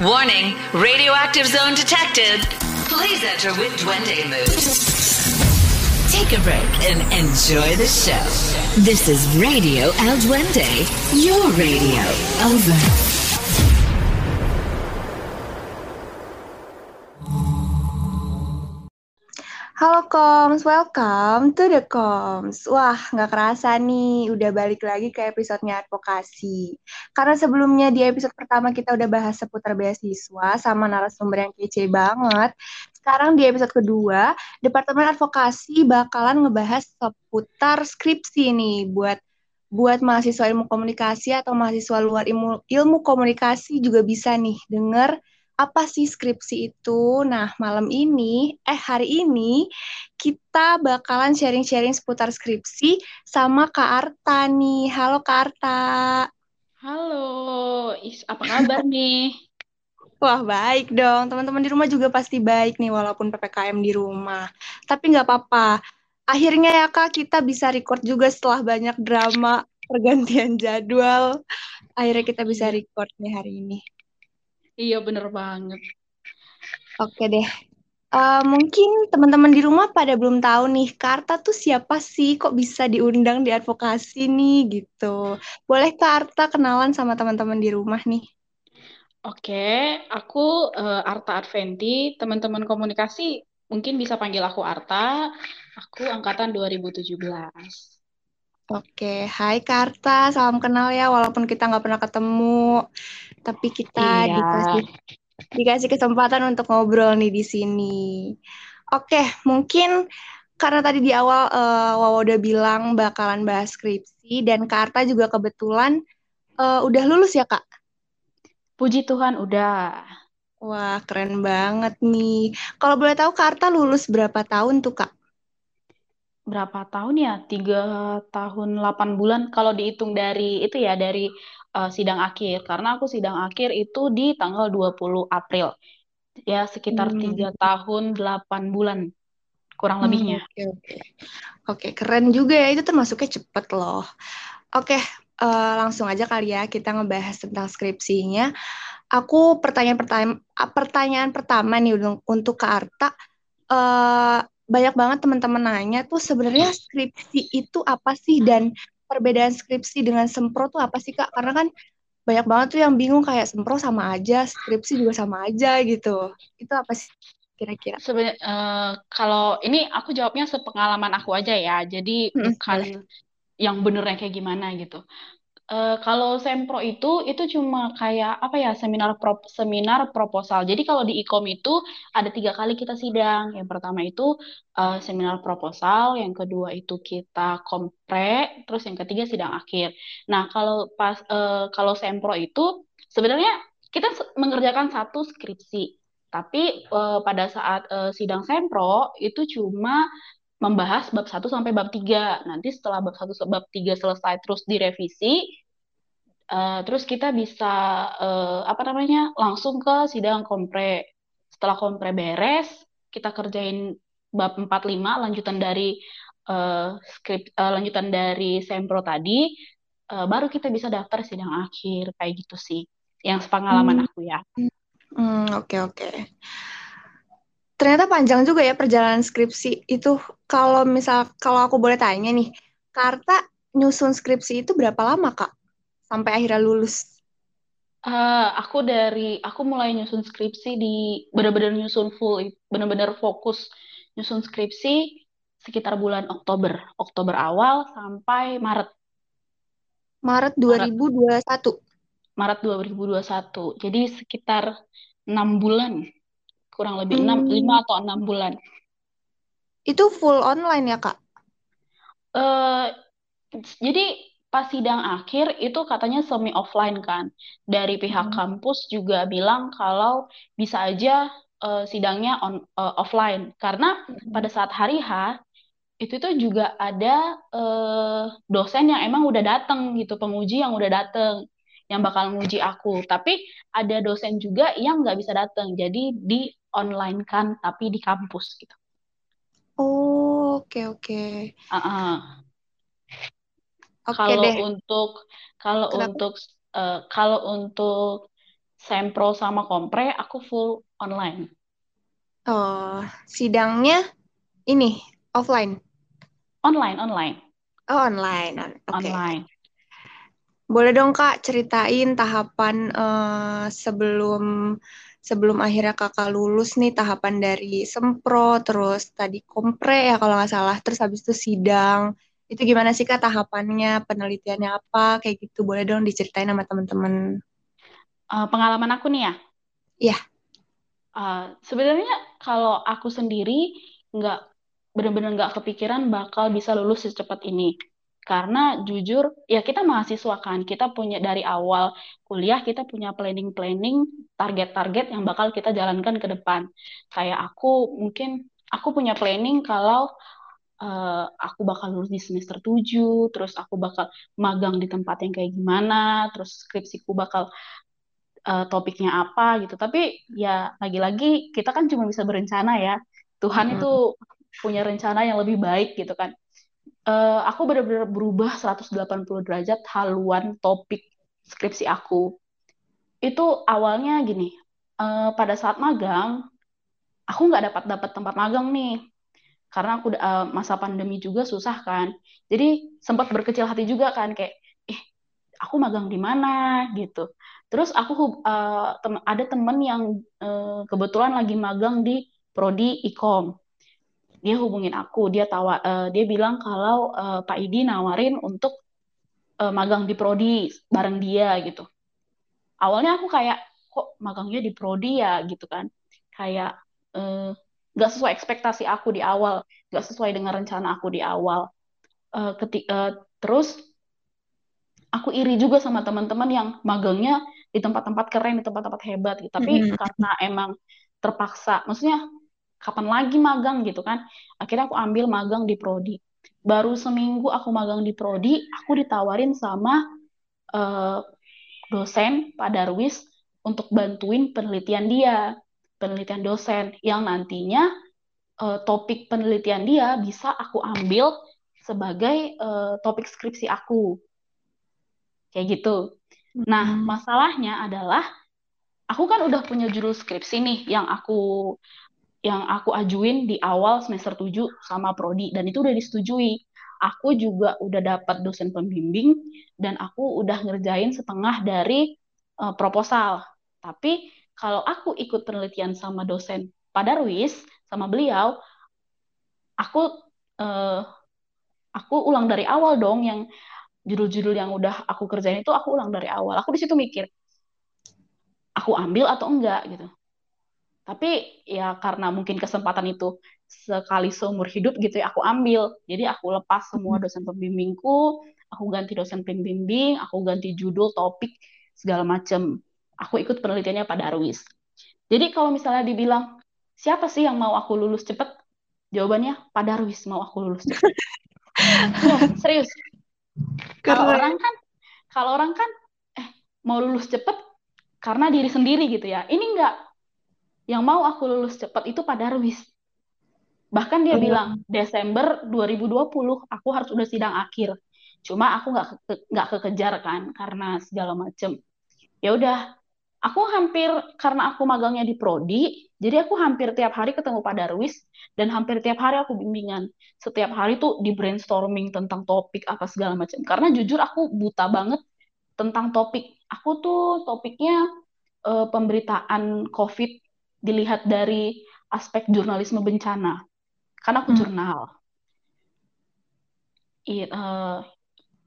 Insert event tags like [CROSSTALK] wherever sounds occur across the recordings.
Warning, radioactive zone detected. Please enter with Duende mood. Take a break and enjoy the show. This is Radio El Duende, your radio. Over. Halo Koms, welcome to the Koms. Wah, nggak kerasa nih, udah balik lagi ke episodenya advokasi. Karena sebelumnya di episode pertama kita udah bahas seputar beasiswa sama narasumber yang kece banget. Sekarang di episode kedua, Departemen Advokasi bakalan ngebahas seputar skripsi nih buat buat mahasiswa ilmu komunikasi atau mahasiswa luar ilmu, ilmu komunikasi juga bisa nih denger apa sih skripsi itu? Nah, malam ini, eh hari ini, kita bakalan sharing-sharing seputar skripsi sama Kak Arta nih. Halo Kak Arta. Halo, Is, apa kabar nih? Wah, baik dong. Teman-teman di rumah juga pasti baik nih, walaupun PPKM di rumah. Tapi nggak apa-apa. Akhirnya ya Kak, kita bisa record juga setelah banyak drama pergantian jadwal. Akhirnya kita bisa iya. record nih hari ini. Iya bener banget. Oke deh. Uh, mungkin teman-teman di rumah pada belum tahu nih, Karta tuh siapa sih? Kok bisa diundang di advokasi nih gitu? Boleh Karta kenalan sama teman-teman di rumah nih? Oke, aku uh, Arta Adventi, teman-teman komunikasi mungkin bisa panggil aku Arta. Aku angkatan 2017. Oke, hai Karta, salam kenal ya walaupun kita nggak pernah ketemu, tapi kita iya. dikasih dikasih kesempatan untuk ngobrol nih di sini. Oke, mungkin karena tadi di awal uh, Wawa udah bilang bakalan bahas skripsi dan Karta juga kebetulan uh, udah lulus ya Kak? Puji Tuhan udah. Wah, keren banget nih. Kalau boleh tahu Karta lulus berapa tahun tuh Kak? Berapa tahun ya? Tiga tahun delapan bulan kalau dihitung dari itu ya dari uh, sidang akhir. Karena aku sidang akhir itu di tanggal 20 April. Ya sekitar hmm. tiga tahun delapan bulan kurang hmm, lebihnya. Oke okay, oke. Okay. Oke, keren juga ya itu termasuknya cepet loh. Oke, uh, langsung aja kali ya kita ngebahas tentang skripsinya. Aku pertanyaan pertama pertanyaan pertama nih untuk Kak Arta. Uh, banyak banget teman-teman nanya tuh sebenarnya skripsi itu apa sih dan perbedaan skripsi dengan sempro tuh apa sih kak? Karena kan banyak banget tuh yang bingung kayak sempro sama aja, skripsi juga sama aja gitu. Itu apa sih kira-kira? Sebenarnya uh, kalau ini aku jawabnya sepengalaman aku aja ya, jadi hmm, bukan yang benernya kayak gimana gitu. Uh, kalau sempro itu itu cuma kayak apa ya seminar pro, seminar proposal. Jadi kalau di ikom itu ada tiga kali kita sidang. Yang pertama itu uh, seminar proposal, yang kedua itu kita kompre, terus yang ketiga sidang akhir. Nah kalau pas uh, kalau sempro itu sebenarnya kita mengerjakan satu skripsi. Tapi uh, pada saat uh, sidang sempro itu cuma membahas bab 1 sampai bab 3. Nanti setelah bab 1 bab 3 selesai terus direvisi, uh, terus kita bisa uh, apa namanya? langsung ke sidang kompre. Setelah kompre beres, kita kerjain bab 45 lanjutan dari uh, skrip uh, lanjutan dari sempro tadi, uh, baru kita bisa daftar sidang akhir kayak gitu sih. Yang sepengalaman hmm. aku ya. Hmm, oke okay, oke. Okay ternyata panjang juga ya perjalanan skripsi itu. Kalau misal kalau aku boleh tanya nih, Karta nyusun skripsi itu berapa lama kak sampai akhirnya lulus? Uh, aku dari aku mulai nyusun skripsi di benar-benar nyusun full, benar-benar fokus nyusun skripsi sekitar bulan Oktober, Oktober awal sampai Maret. Maret 2021. Maret 2021. Jadi sekitar enam bulan kurang lebih enam hmm. lima atau enam bulan. Itu full online ya kak? Uh, jadi pas sidang akhir itu katanya semi offline kan. Dari pihak hmm. kampus juga bilang kalau bisa aja uh, sidangnya on uh, offline karena hmm. pada saat hari H itu tuh juga ada uh, dosen yang emang udah dateng gitu, penguji yang udah dateng yang bakal nguji aku. Tapi ada dosen juga yang nggak bisa datang. Jadi di online kan tapi di kampus gitu. Oh, oke okay, oke. Okay. Uh -uh. Okay kalau deh. untuk kalau Kenapa? untuk uh, kalau untuk sempro sama kompre aku full online. Oh, sidangnya ini offline. Online, online. Oh, online. Oke. Online. Boleh dong Kak ceritain tahapan uh, sebelum sebelum akhirnya Kakak lulus nih tahapan dari sempro terus tadi kompre ya kalau nggak salah terus habis itu sidang itu gimana sih Kak tahapannya penelitiannya apa kayak gitu boleh dong diceritain sama teman-teman. Uh, pengalaman aku nih ya. Iya. Uh, sebenarnya kalau aku sendiri nggak benar-benar nggak kepikiran bakal bisa lulus secepat ini karena jujur, ya kita mahasiswa kan, kita punya dari awal kuliah kita punya planning-planning, target-target yang bakal kita jalankan ke depan. Kayak aku mungkin aku punya planning kalau uh, aku bakal lulus di semester 7, terus aku bakal magang di tempat yang kayak gimana, terus skripsiku bakal uh, topiknya apa gitu. Tapi ya lagi-lagi kita kan cuma bisa berencana ya. Tuhan hmm. itu punya rencana yang lebih baik gitu kan uh, aku benar-benar berubah 180 derajat haluan topik skripsi aku. Itu awalnya gini, uh, pada saat magang, aku nggak dapat dapat tempat magang nih, karena aku uh, masa pandemi juga susah kan. Jadi sempat berkecil hati juga kan, kayak, eh, aku magang di mana gitu. Terus aku uh, tem ada temen yang uh, kebetulan lagi magang di prodi ikom dia hubungin aku dia tawa uh, dia bilang kalau uh, Pak Idi nawarin untuk uh, magang di prodi bareng dia gitu awalnya aku kayak kok magangnya di prodi ya gitu kan kayak nggak uh, sesuai ekspektasi aku di awal nggak sesuai dengan rencana aku di awal uh, ketik uh, terus aku iri juga sama teman-teman yang magangnya di tempat-tempat keren di tempat-tempat hebat gitu. tapi mm -hmm. karena emang terpaksa maksudnya kapan lagi magang gitu kan. Akhirnya aku ambil magang di prodi. Baru seminggu aku magang di prodi aku ditawarin sama uh, dosen Pak Darwis untuk bantuin penelitian dia penelitian dosen. Yang nantinya uh, topik penelitian dia bisa aku ambil sebagai uh, topik skripsi aku. Kayak gitu. Nah hmm. masalahnya adalah aku kan udah punya judul skripsi nih yang aku yang aku ajuin di awal semester 7 sama prodi dan itu udah disetujui. Aku juga udah dapat dosen pembimbing dan aku udah ngerjain setengah dari uh, proposal. Tapi kalau aku ikut penelitian sama dosen Pak Darwis sama beliau, aku uh, aku ulang dari awal dong yang judul-judul yang udah aku kerjain itu aku ulang dari awal. Aku di situ mikir, aku ambil atau enggak gitu tapi ya karena mungkin kesempatan itu sekali seumur hidup gitu ya aku ambil. Jadi aku lepas semua hmm. dosen pembimbingku aku ganti dosen pembimbing aku ganti judul topik segala macam aku ikut penelitiannya Pak Darwis jadi kalau misalnya dibilang siapa sih yang mau aku lulus cepet? Jawabannya Pak Darwis mau aku lulus cepet. [LAUGHS] Ya, serius. Kalau orang kan kalau orang kan eh mau lulus cepet karena diri sendiri gitu ya. Ini enggak yang mau aku lulus cepat itu Pak Darwis. Bahkan dia oh, bilang Desember 2020 aku harus udah sidang akhir. Cuma aku nggak ke, nggak kekejar kan karena segala macem. Ya udah, aku hampir karena aku magangnya di prodi, jadi aku hampir tiap hari ketemu Pak Darwis dan hampir tiap hari aku bimbingan. Setiap hari tuh di brainstorming tentang topik apa segala macam. Karena jujur aku buta banget tentang topik. Aku tuh topiknya uh, pemberitaan COVID dilihat dari aspek jurnalisme bencana. Karena aku hmm. jurnal. It, uh,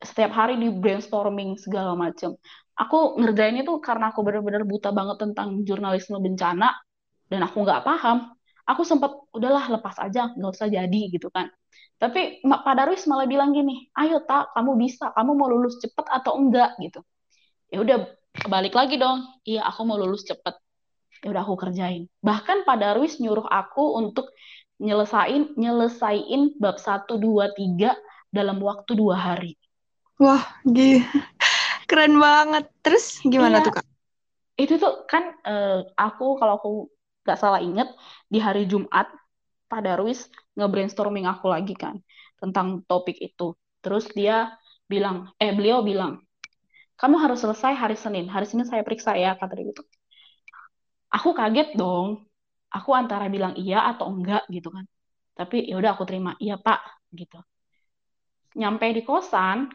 setiap hari di brainstorming segala macam. Aku ngerjain itu karena aku benar-benar buta banget tentang jurnalisme bencana dan aku nggak paham. Aku sempat udahlah lepas aja, nggak usah jadi gitu kan. Tapi Pak Darwis malah bilang gini, ayo tak, kamu bisa, kamu mau lulus cepet atau enggak gitu. Ya udah balik lagi dong, iya aku mau lulus cepet ya udah aku kerjain. Bahkan Pak Darwis nyuruh aku untuk nyelesain nyelesain bab 1, 2, 3 dalam waktu dua hari. Wah gih keren banget. Terus gimana iya, tuh kak? Itu tuh kan uh, aku kalau aku nggak salah inget di hari Jumat Pak Darwis nge-brainstorming aku lagi kan tentang topik itu. Terus dia bilang eh beliau bilang kamu harus selesai hari Senin. Hari Senin saya periksa ya kata dia gitu aku kaget dong. Aku antara bilang iya atau enggak gitu kan. Tapi ya udah aku terima iya pak gitu. Nyampe di kosan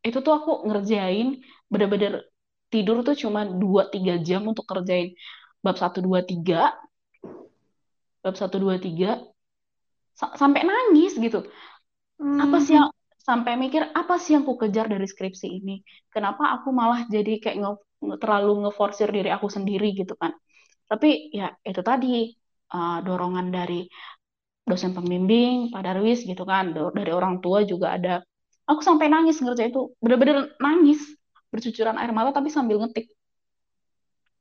itu tuh aku ngerjain bener-bener tidur tuh cuma 2-3 jam untuk kerjain. Bab 1, 2, 3 bab 1, 2, 3 sampai nangis gitu. Hmm. apa sih yang sampai mikir apa sih yang ku kejar dari skripsi ini? Kenapa aku malah jadi kayak nge, terlalu ngeforsir diri aku sendiri gitu kan tapi ya itu tadi uh, dorongan dari dosen pembimbing Pak Darwis gitu kan dari orang tua juga ada. Aku sampai nangis ngerjain itu bener-bener nangis bercucuran air mata tapi sambil ngetik.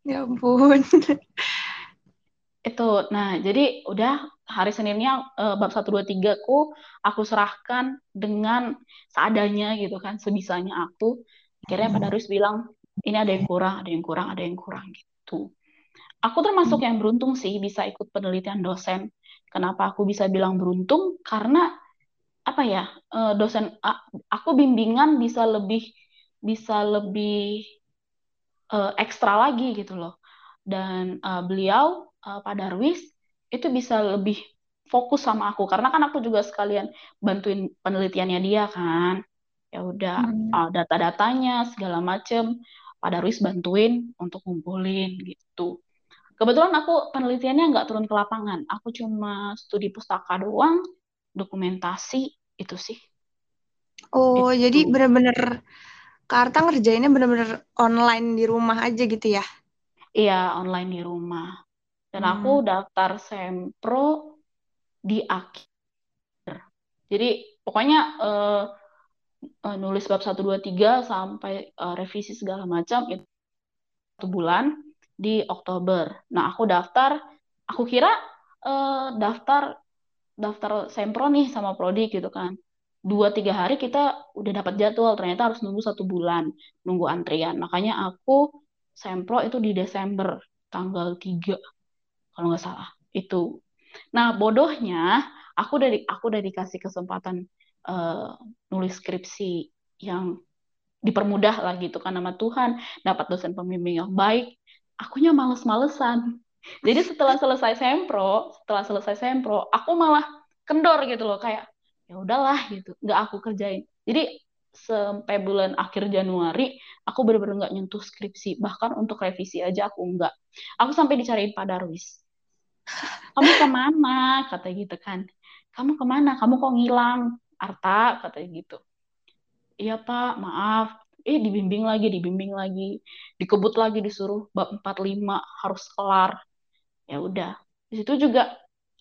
Ya ampun. [LAUGHS] Itu nah jadi udah hari Seninnya uh, bab satu dua tiga ku aku serahkan dengan seadanya gitu kan sebisanya aku. Akhirnya Pak Darwis bilang ini ada yang kurang ada yang kurang ada yang kurang gitu aku termasuk yang beruntung sih bisa ikut penelitian dosen. Kenapa aku bisa bilang beruntung? Karena apa ya uh, dosen aku bimbingan bisa lebih bisa lebih uh, ekstra lagi gitu loh. Dan uh, beliau uh, Pak Darwis itu bisa lebih fokus sama aku. Karena kan aku juga sekalian bantuin penelitiannya dia kan. Ya udah hmm. uh, data-datanya segala macem Pak Darwis bantuin untuk ngumpulin gitu kebetulan aku penelitiannya nggak turun ke lapangan aku cuma studi pustaka doang dokumentasi itu sih oh itu. jadi bener-bener Karta ngerjainnya bener-bener online di rumah aja gitu ya iya online di rumah dan hmm. aku daftar sempro di akhir. Jadi pokoknya uh, uh, nulis bab 1 2 3 sampai uh, revisi segala macam itu satu bulan di Oktober. Nah, aku daftar aku kira uh, daftar daftar sempro nih sama prodi gitu kan. Dua tiga hari kita udah dapat jadwal, ternyata harus nunggu satu bulan, nunggu antrian. Makanya aku sempro itu di Desember tanggal 3 kalau nggak salah itu nah bodohnya aku dari aku udah dikasih kesempatan uh, nulis skripsi yang dipermudah lah gitu kan nama Tuhan dapat dosen pembimbing yang baik akunya males-malesan. Jadi setelah selesai sempro setelah selesai sempro aku malah kendor gitu loh kayak ya udahlah gitu. Nggak aku kerjain. Jadi sampai bulan akhir Januari aku benar-benar nggak nyentuh skripsi. Bahkan untuk revisi aja aku nggak. Aku sampai dicariin Pak Darwis. Kamu ke mana? kata gitu kan. Kamu ke mana? Kamu kok ngilang? Arta kata gitu. Iya pak. Maaf eh dibimbing lagi dibimbing lagi. Dikebut lagi disuruh bab 45 harus kelar. Ya udah. Di situ juga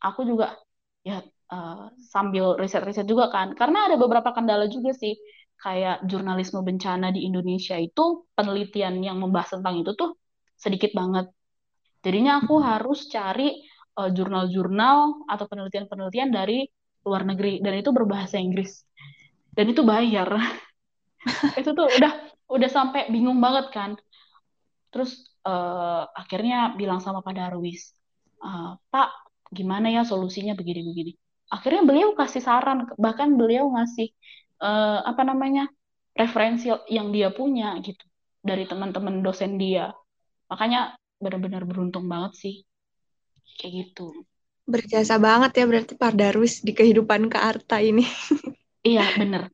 aku juga ya uh, sambil riset-riset juga kan. Karena ada beberapa kendala juga sih. Kayak jurnalisme bencana di Indonesia itu penelitian yang membahas tentang itu tuh sedikit banget. Jadinya aku harus cari uh, jurnal-jurnal atau penelitian-penelitian dari luar negeri. Dan itu berbahasa Inggris. Dan itu bayar [LAUGHS] [LAUGHS] itu tuh udah udah sampai bingung banget kan. Terus uh, akhirnya bilang sama Pak Darwis uh, Pak gimana ya solusinya begini-begini akhirnya beliau kasih saran bahkan beliau ngasih uh, apa namanya referensi yang dia punya gitu dari teman-teman dosen dia. Makanya benar-benar beruntung banget sih. Kayak gitu. Berjasa banget ya berarti Pak Darwis di kehidupan Kak Arta ini. Iya bener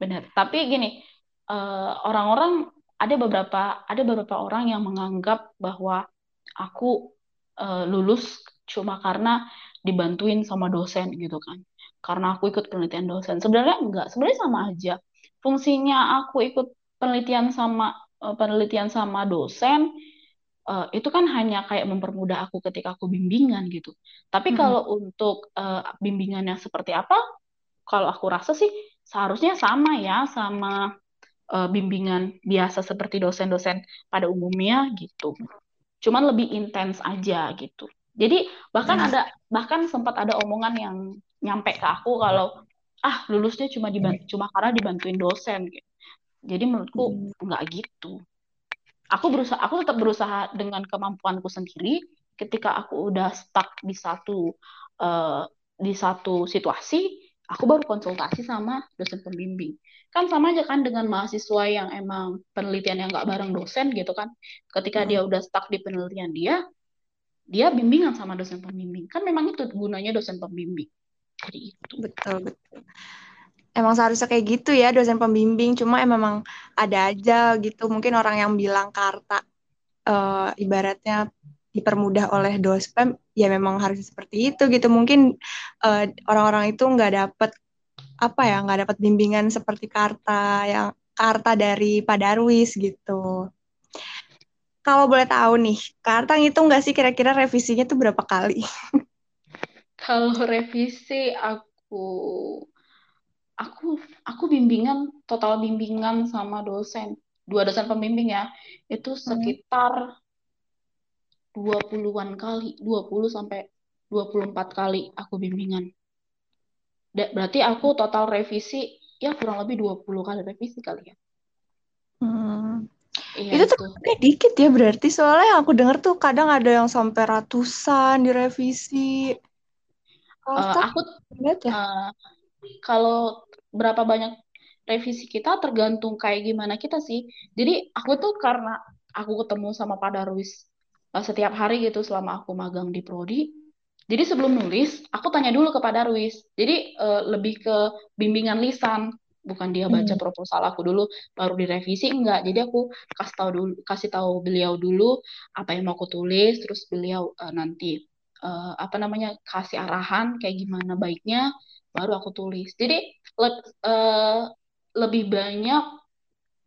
bener tapi gini eh, orang-orang ada beberapa ada beberapa orang yang menganggap bahwa aku uh, lulus cuma karena dibantuin sama dosen gitu kan karena aku ikut penelitian dosen sebenarnya enggak sebenarnya sama aja fungsinya aku ikut penelitian sama uh, penelitian sama dosen uh, itu kan hanya kayak mempermudah aku ketika aku bimbingan gitu. Tapi hmm. kalau untuk uh, bimbingan yang seperti apa, kalau aku rasa sih seharusnya sama ya sama uh, bimbingan biasa seperti dosen-dosen pada umumnya gitu. Cuman lebih intens aja gitu. Jadi bahkan hmm. ada bahkan sempat ada omongan yang nyampe ke aku kalau ah lulusnya cuma dibantu, cuma karena dibantuin dosen gitu. Jadi menurutku hmm. nggak gitu aku berusaha aku tetap berusaha dengan kemampuanku sendiri ketika aku udah stuck di satu uh, di satu situasi aku baru konsultasi sama dosen pembimbing. Kan sama aja kan dengan mahasiswa yang emang penelitian yang nggak bareng dosen gitu kan. Ketika dia udah stuck di penelitian dia dia bimbingan sama dosen pembimbing. Kan memang itu gunanya dosen pembimbing. Jadi itu. Betul betul. Emang seharusnya kayak gitu ya dosen pembimbing. Cuma emang ada aja gitu. Mungkin orang yang bilang karta uh, ibaratnya dipermudah oleh dospem ya memang harus seperti itu gitu mungkin eh, orang-orang itu nggak dapat apa ya nggak dapat bimbingan seperti karta yang karta dari Pak Darwis gitu kalau boleh tahu nih, Kartang itu nggak sih kira-kira revisinya tuh berapa kali? [LAUGHS] Kalau revisi aku aku aku bimbingan total bimbingan sama dosen dua dosen pembimbing ya itu hmm. sekitar dua puluhan kali 20 sampai 24 kali aku bimbingan berarti aku total revisi ya kurang lebih 20 kali revisi kali ya hmm. Iya, itu tuh kayak dikit ya berarti soalnya yang aku dengar tuh kadang ada yang sampai ratusan direvisi. uh, aku lihat ya. Uh, kalau berapa banyak revisi kita tergantung kayak gimana kita sih. Jadi aku tuh karena aku ketemu sama Pak Darwis uh, setiap hari gitu selama aku magang di prodi. Jadi sebelum nulis, aku tanya dulu ke Pak Darwis. Jadi uh, lebih ke bimbingan lisan bukan dia baca hmm. proposal aku dulu baru direvisi enggak jadi aku kasih tahu dulu kasih tahu beliau dulu apa yang mau aku tulis terus beliau uh, nanti uh, apa namanya kasih arahan kayak gimana baiknya baru aku tulis jadi le uh, lebih banyak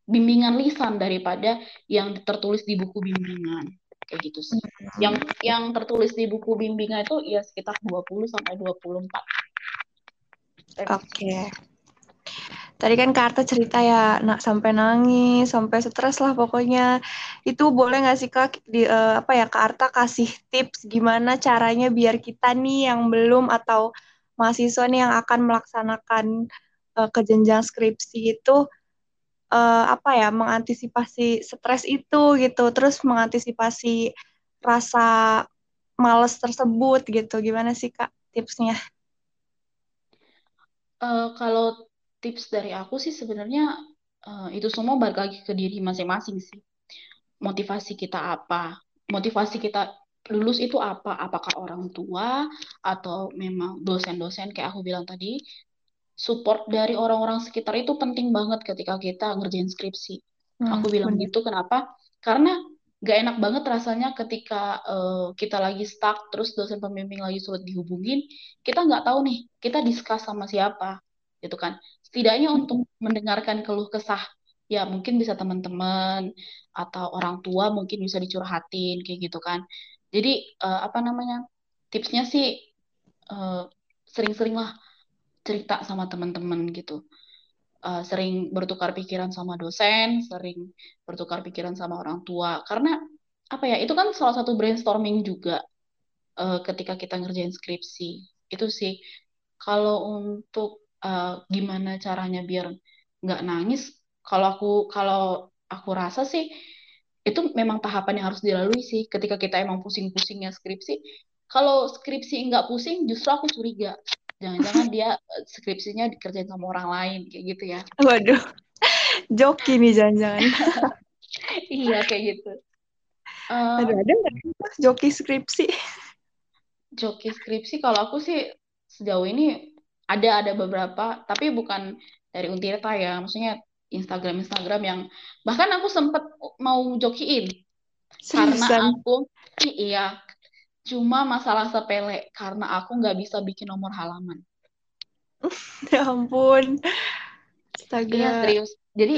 bimbingan lisan daripada yang tertulis di buku bimbingan kayak gitu sih. Hmm. Yang yang tertulis di buku bimbingan itu ya sekitar 20 sampai 24. Oke. Okay. Tadi kan Kak cerita ya, nak sampai nangis, sampai stres lah pokoknya. Itu boleh nggak sih Kak di uh, apa ya Kak kasih tips gimana caranya biar kita nih yang belum atau mahasiswa nih yang akan melaksanakan uh, ke jenjang skripsi itu uh, apa ya mengantisipasi stres itu gitu, terus mengantisipasi rasa males tersebut gitu. Gimana sih Kak tipsnya? Uh, kalau tips dari aku sih sebenarnya uh, itu semua balik lagi ke diri masing-masing sih. Motivasi kita apa? Motivasi kita lulus itu apa? Apakah orang tua atau memang dosen-dosen kayak aku bilang tadi? Support dari orang-orang sekitar itu penting banget ketika kita ngerjain skripsi. Hmm, aku bilang bener. gitu kenapa? Karena gak enak banget rasanya ketika uh, kita lagi stuck terus dosen pembimbing lagi sulit dihubungin kita nggak tahu nih kita diskus sama siapa gitu kan setidaknya untuk mendengarkan keluh kesah ya mungkin bisa teman-teman atau orang tua mungkin bisa dicurhatin kayak gitu kan jadi uh, apa namanya tipsnya sih uh, sering-sering lah cerita sama teman-teman gitu. Uh, sering bertukar pikiran sama dosen sering bertukar pikiran sama orang tua. Karena apa ya itu kan salah satu brainstorming juga uh, ketika kita ngerjain skripsi. Itu sih. Kalau untuk uh, gimana caranya biar nggak nangis kalau aku kalau aku rasa sih itu memang tahapan yang harus dilalui sih. Ketika kita emang pusing-pusingnya skripsi kalau skripsi nggak pusing justru aku curiga jangan-jangan dia eh, skripsinya dikerjain sama orang lain kayak gitu ya. [LAUGHS] Waduh. Joki nih jangan-jangan. [LAUGHS] Iya kayak gitu. Um, ada ada nggak joki skripsi? Joki skripsi kalau aku sih sejauh ini ada ada beberapa tapi bukan dari Untirta ya. Maksudnya Instagram Instagram yang bahkan aku sempat mau jokiin. Karena aku iya cuma masalah sepele karena aku nggak bisa bikin nomor halaman. [LAUGHS] Ya ampun. Astaga. Iya serius. Jadi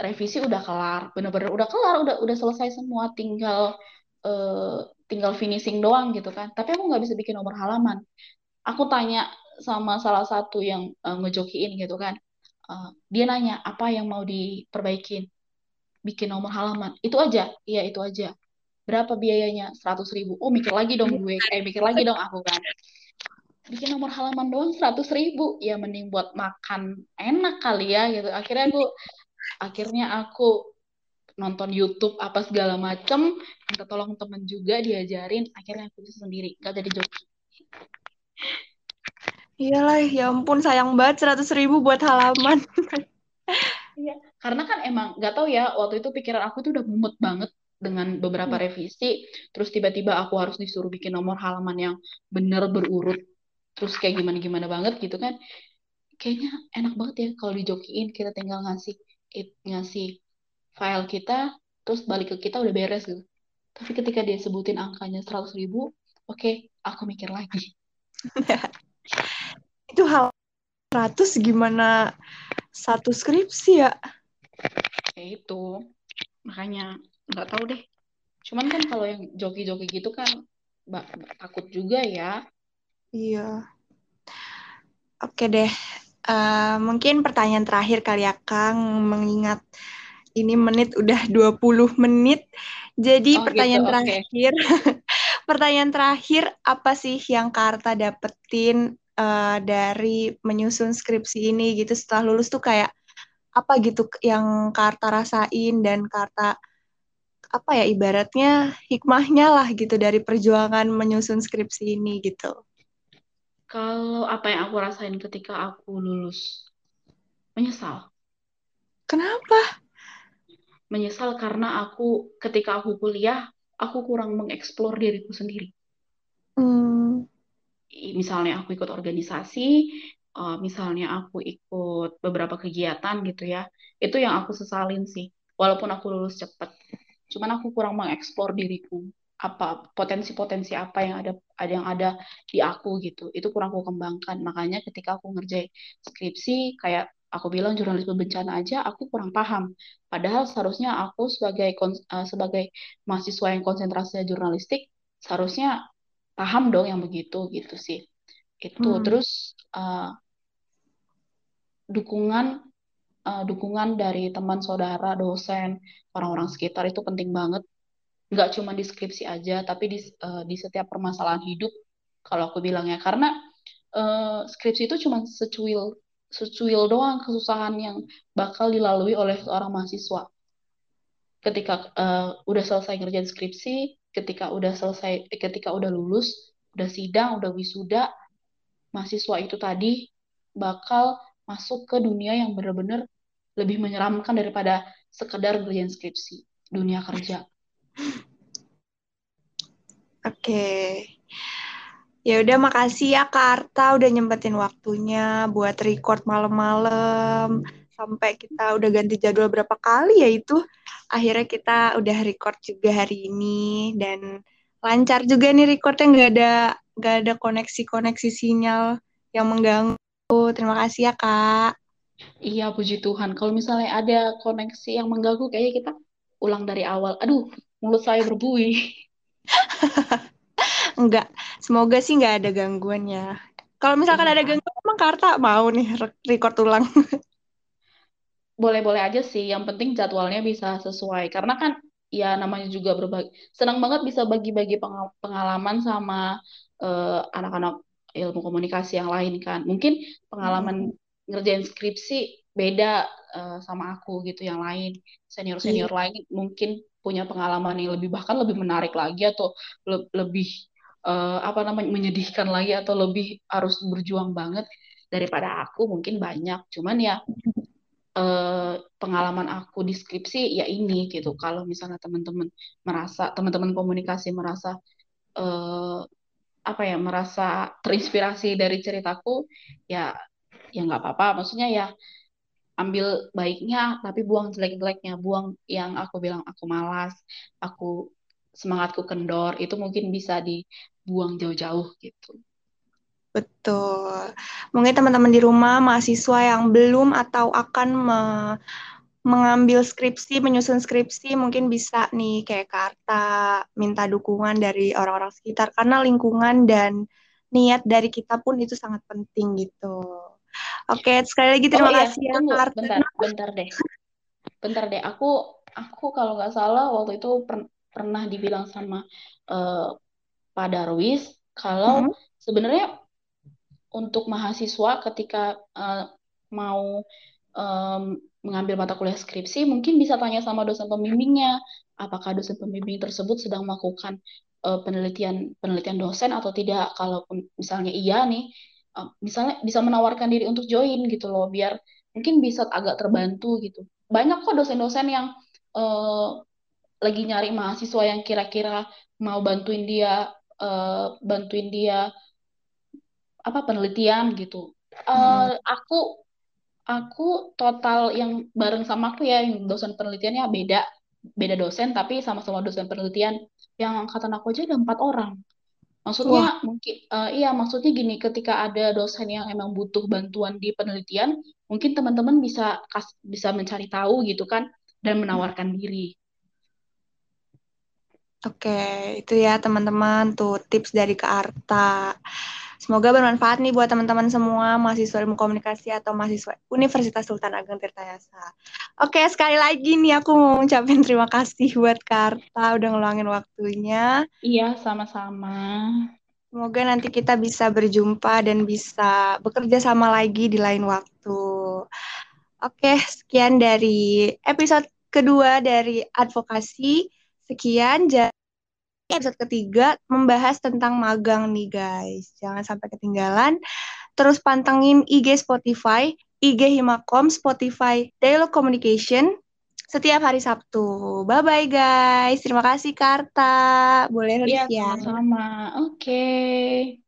revisi udah kelar. Bener-bener udah kelar udah udah selesai semua. Tinggal uh, tinggal finishing doang gitu kan. Tapi aku nggak bisa bikin nomor halaman. Aku tanya sama salah satu yang uh, ngejokiin gitu kan. Uh, dia nanya apa yang mau diperbaikin, bikin nomor halaman. Itu aja, iya itu aja. Berapa biayanya? Seratus ribu. Oh mikir lagi dong gue, eh mikir lagi dong aku kan. Bikin nomor halaman doang seratus ribu, ya mending buat makan enak kali ya gitu. Akhirnya aku, akhirnya aku nonton YouTube apa segala macem, minta tolong temen juga diajarin, akhirnya aku bisa sendiri, gak jadi joki. Iyalah, ya ampun sayang banget seratus ribu buat halaman. Iya, karena kan emang nggak tahu ya waktu itu pikiran aku tuh udah mumet banget dengan beberapa revisi, terus tiba-tiba aku harus disuruh bikin nomor halaman yang bener berurut, terus kayak gimana-gimana banget gitu kan. Kayaknya enak banget ya kalau dijokiin kita tinggal ngasih ngasih file kita, terus balik ke kita udah beres gitu. Tapi ketika dia sebutin angkanya 100 ribu, oke, okay, aku mikir lagi. [LAUGHS] Itu hal 100 gimana satu skripsi ya? Ya itu, makanya nggak tahu deh. Cuman kan kalau yang joki-joki gitu kan mbak takut juga ya. Iya. Oke deh. Uh, mungkin pertanyaan terakhir kali ya Kang mengingat ini menit udah 20 menit. Jadi oh, pertanyaan gitu, terakhir okay. [LAUGHS] pertanyaan terakhir apa sih yang Karta dapetin uh, dari menyusun skripsi ini gitu? Setelah lulus tuh kayak apa gitu yang Karta rasain dan Karta apa ya ibaratnya hikmahnya lah gitu dari perjuangan menyusun skripsi ini gitu. Kalau apa yang aku rasain ketika aku lulus? Menyesal. Kenapa? Menyesal karena aku ketika aku kuliah, aku kurang mengeksplor diriku sendiri. Hmm. Misalnya aku ikut organisasi, uh, misalnya aku ikut beberapa kegiatan gitu ya, itu yang aku sesalin sih. Walaupun aku lulus cepat, cuman aku kurang mengeksplor diriku. Apa potensi-potensi apa yang ada ada yang ada di aku gitu. Itu kurang aku kembangkan. Makanya ketika aku ngerjain skripsi kayak aku bilang jurnalisme bencana aja aku kurang paham. Padahal seharusnya aku sebagai uh, sebagai mahasiswa yang konsentrasinya jurnalistik seharusnya paham dong yang begitu gitu sih. Itu. Hmm. terus uh, dukungan uh, dukungan dari teman saudara, dosen, orang-orang sekitar itu penting banget. Nggak cuma di skripsi aja, tapi di, uh, di setiap permasalahan hidup, kalau aku bilang ya. Karena uh, skripsi itu cuma secuil, secuil doang kesusahan yang bakal dilalui oleh seorang mahasiswa. Ketika uh, udah selesai ngerjain skripsi, ketika udah selesai, ketika udah lulus, udah sidang, udah wisuda, mahasiswa itu tadi bakal masuk ke dunia yang benar-benar lebih menyeramkan daripada sekedar ngerjain skripsi dunia kerja. Oke. Ya udah makasih ya Kak Arta udah nyempetin waktunya buat record malam-malam sampai kita udah ganti jadwal berapa kali ya itu akhirnya kita udah record juga hari ini dan lancar juga nih recordnya nggak ada nggak ada koneksi-koneksi sinyal yang mengganggu. Terima kasih ya Kak. Iya, puji Tuhan. Kalau misalnya ada koneksi yang mengganggu, kayaknya kita ulang dari awal. Aduh, mulut saya berbuih. [LAUGHS] Enggak, semoga sih nggak ada gangguannya. Kalau misalkan ada iya. gangguan, emang Karta mau nih record ulang. [LAUGHS] Boleh-boleh aja sih, yang penting jadwalnya bisa sesuai. Karena kan ya namanya juga berbagi. Senang banget bisa bagi-bagi pengalaman sama uh, anak-anak ilmu komunikasi yang lain kan. Mungkin pengalaman hmm ngerjain skripsi beda uh, sama aku gitu yang lain. Senior senior yeah. lain mungkin punya pengalaman yang lebih bahkan lebih menarik lagi atau le lebih uh, apa namanya menyedihkan lagi atau lebih harus berjuang banget daripada aku mungkin banyak. Cuman ya uh, pengalaman aku di skripsi ya ini gitu. Kalau misalnya teman-teman merasa teman-teman komunikasi merasa uh, apa ya merasa terinspirasi dari ceritaku ya ya nggak apa-apa. Maksudnya ya ambil baiknya tapi buang jelek-jeleknya. Buang yang aku bilang aku malas aku semangatku kendor itu mungkin bisa dibuang jauh-jauh gitu. Betul. Mungkin teman-teman di rumah mahasiswa yang belum atau akan me mengambil skripsi, menyusun skripsi, mungkin bisa nih kayak Karta minta dukungan dari orang-orang sekitar. Karena lingkungan dan niat dari kita pun itu sangat penting gitu. Oke, sekali lagi terima oh, iya. kasih ya, Tunggu, bentar, bentar deh. Bentar deh, aku aku kalau nggak salah waktu itu per, pernah dibilang sama uh, Pak Darwis kalau hmm. sebenarnya untuk mahasiswa ketika uh, mau um, mengambil mata kuliah skripsi mungkin bisa tanya sama dosen pembimbingnya apakah dosen pembimbing tersebut sedang melakukan uh, penelitian penelitian dosen atau tidak kalau misalnya iya nih Uh, misalnya bisa menawarkan diri untuk join gitu loh biar mungkin bisa agak terbantu gitu banyak kok dosen-dosen yang uh, lagi nyari mahasiswa yang kira-kira mau bantuin dia uh, bantuin dia apa penelitian gitu. Uh, hmm. Aku aku total yang bareng sama aku ya yang dosen penelitiannya beda beda dosen tapi sama-sama dosen penelitian. Yang angkatan aku aja ada empat orang. Maksudnya Wah. mungkin uh, iya maksudnya gini ketika ada dosen yang emang butuh bantuan di penelitian, mungkin teman-teman bisa kas, bisa mencari tahu gitu kan dan menawarkan diri. Oke, itu ya teman-teman tuh tips dari Kak Arta. Semoga bermanfaat nih buat teman-teman semua mahasiswa ilmu komunikasi atau mahasiswa Universitas Sultan Ageng Tirtayasa. Oke, sekali lagi nih aku mau ngucapin terima kasih buat Karta udah ngeluangin waktunya. Iya, sama-sama. Semoga nanti kita bisa berjumpa dan bisa bekerja sama lagi di lain waktu. Oke, sekian dari episode kedua dari advokasi. Sekian episode ketiga membahas tentang magang nih guys. Jangan sampai ketinggalan. Terus pantengin IG Spotify, IG Himakom, Spotify, Dialog Communication setiap hari Sabtu. Bye-bye guys. Terima kasih Karta. Boleh Iya, sama-sama. Oke. Okay.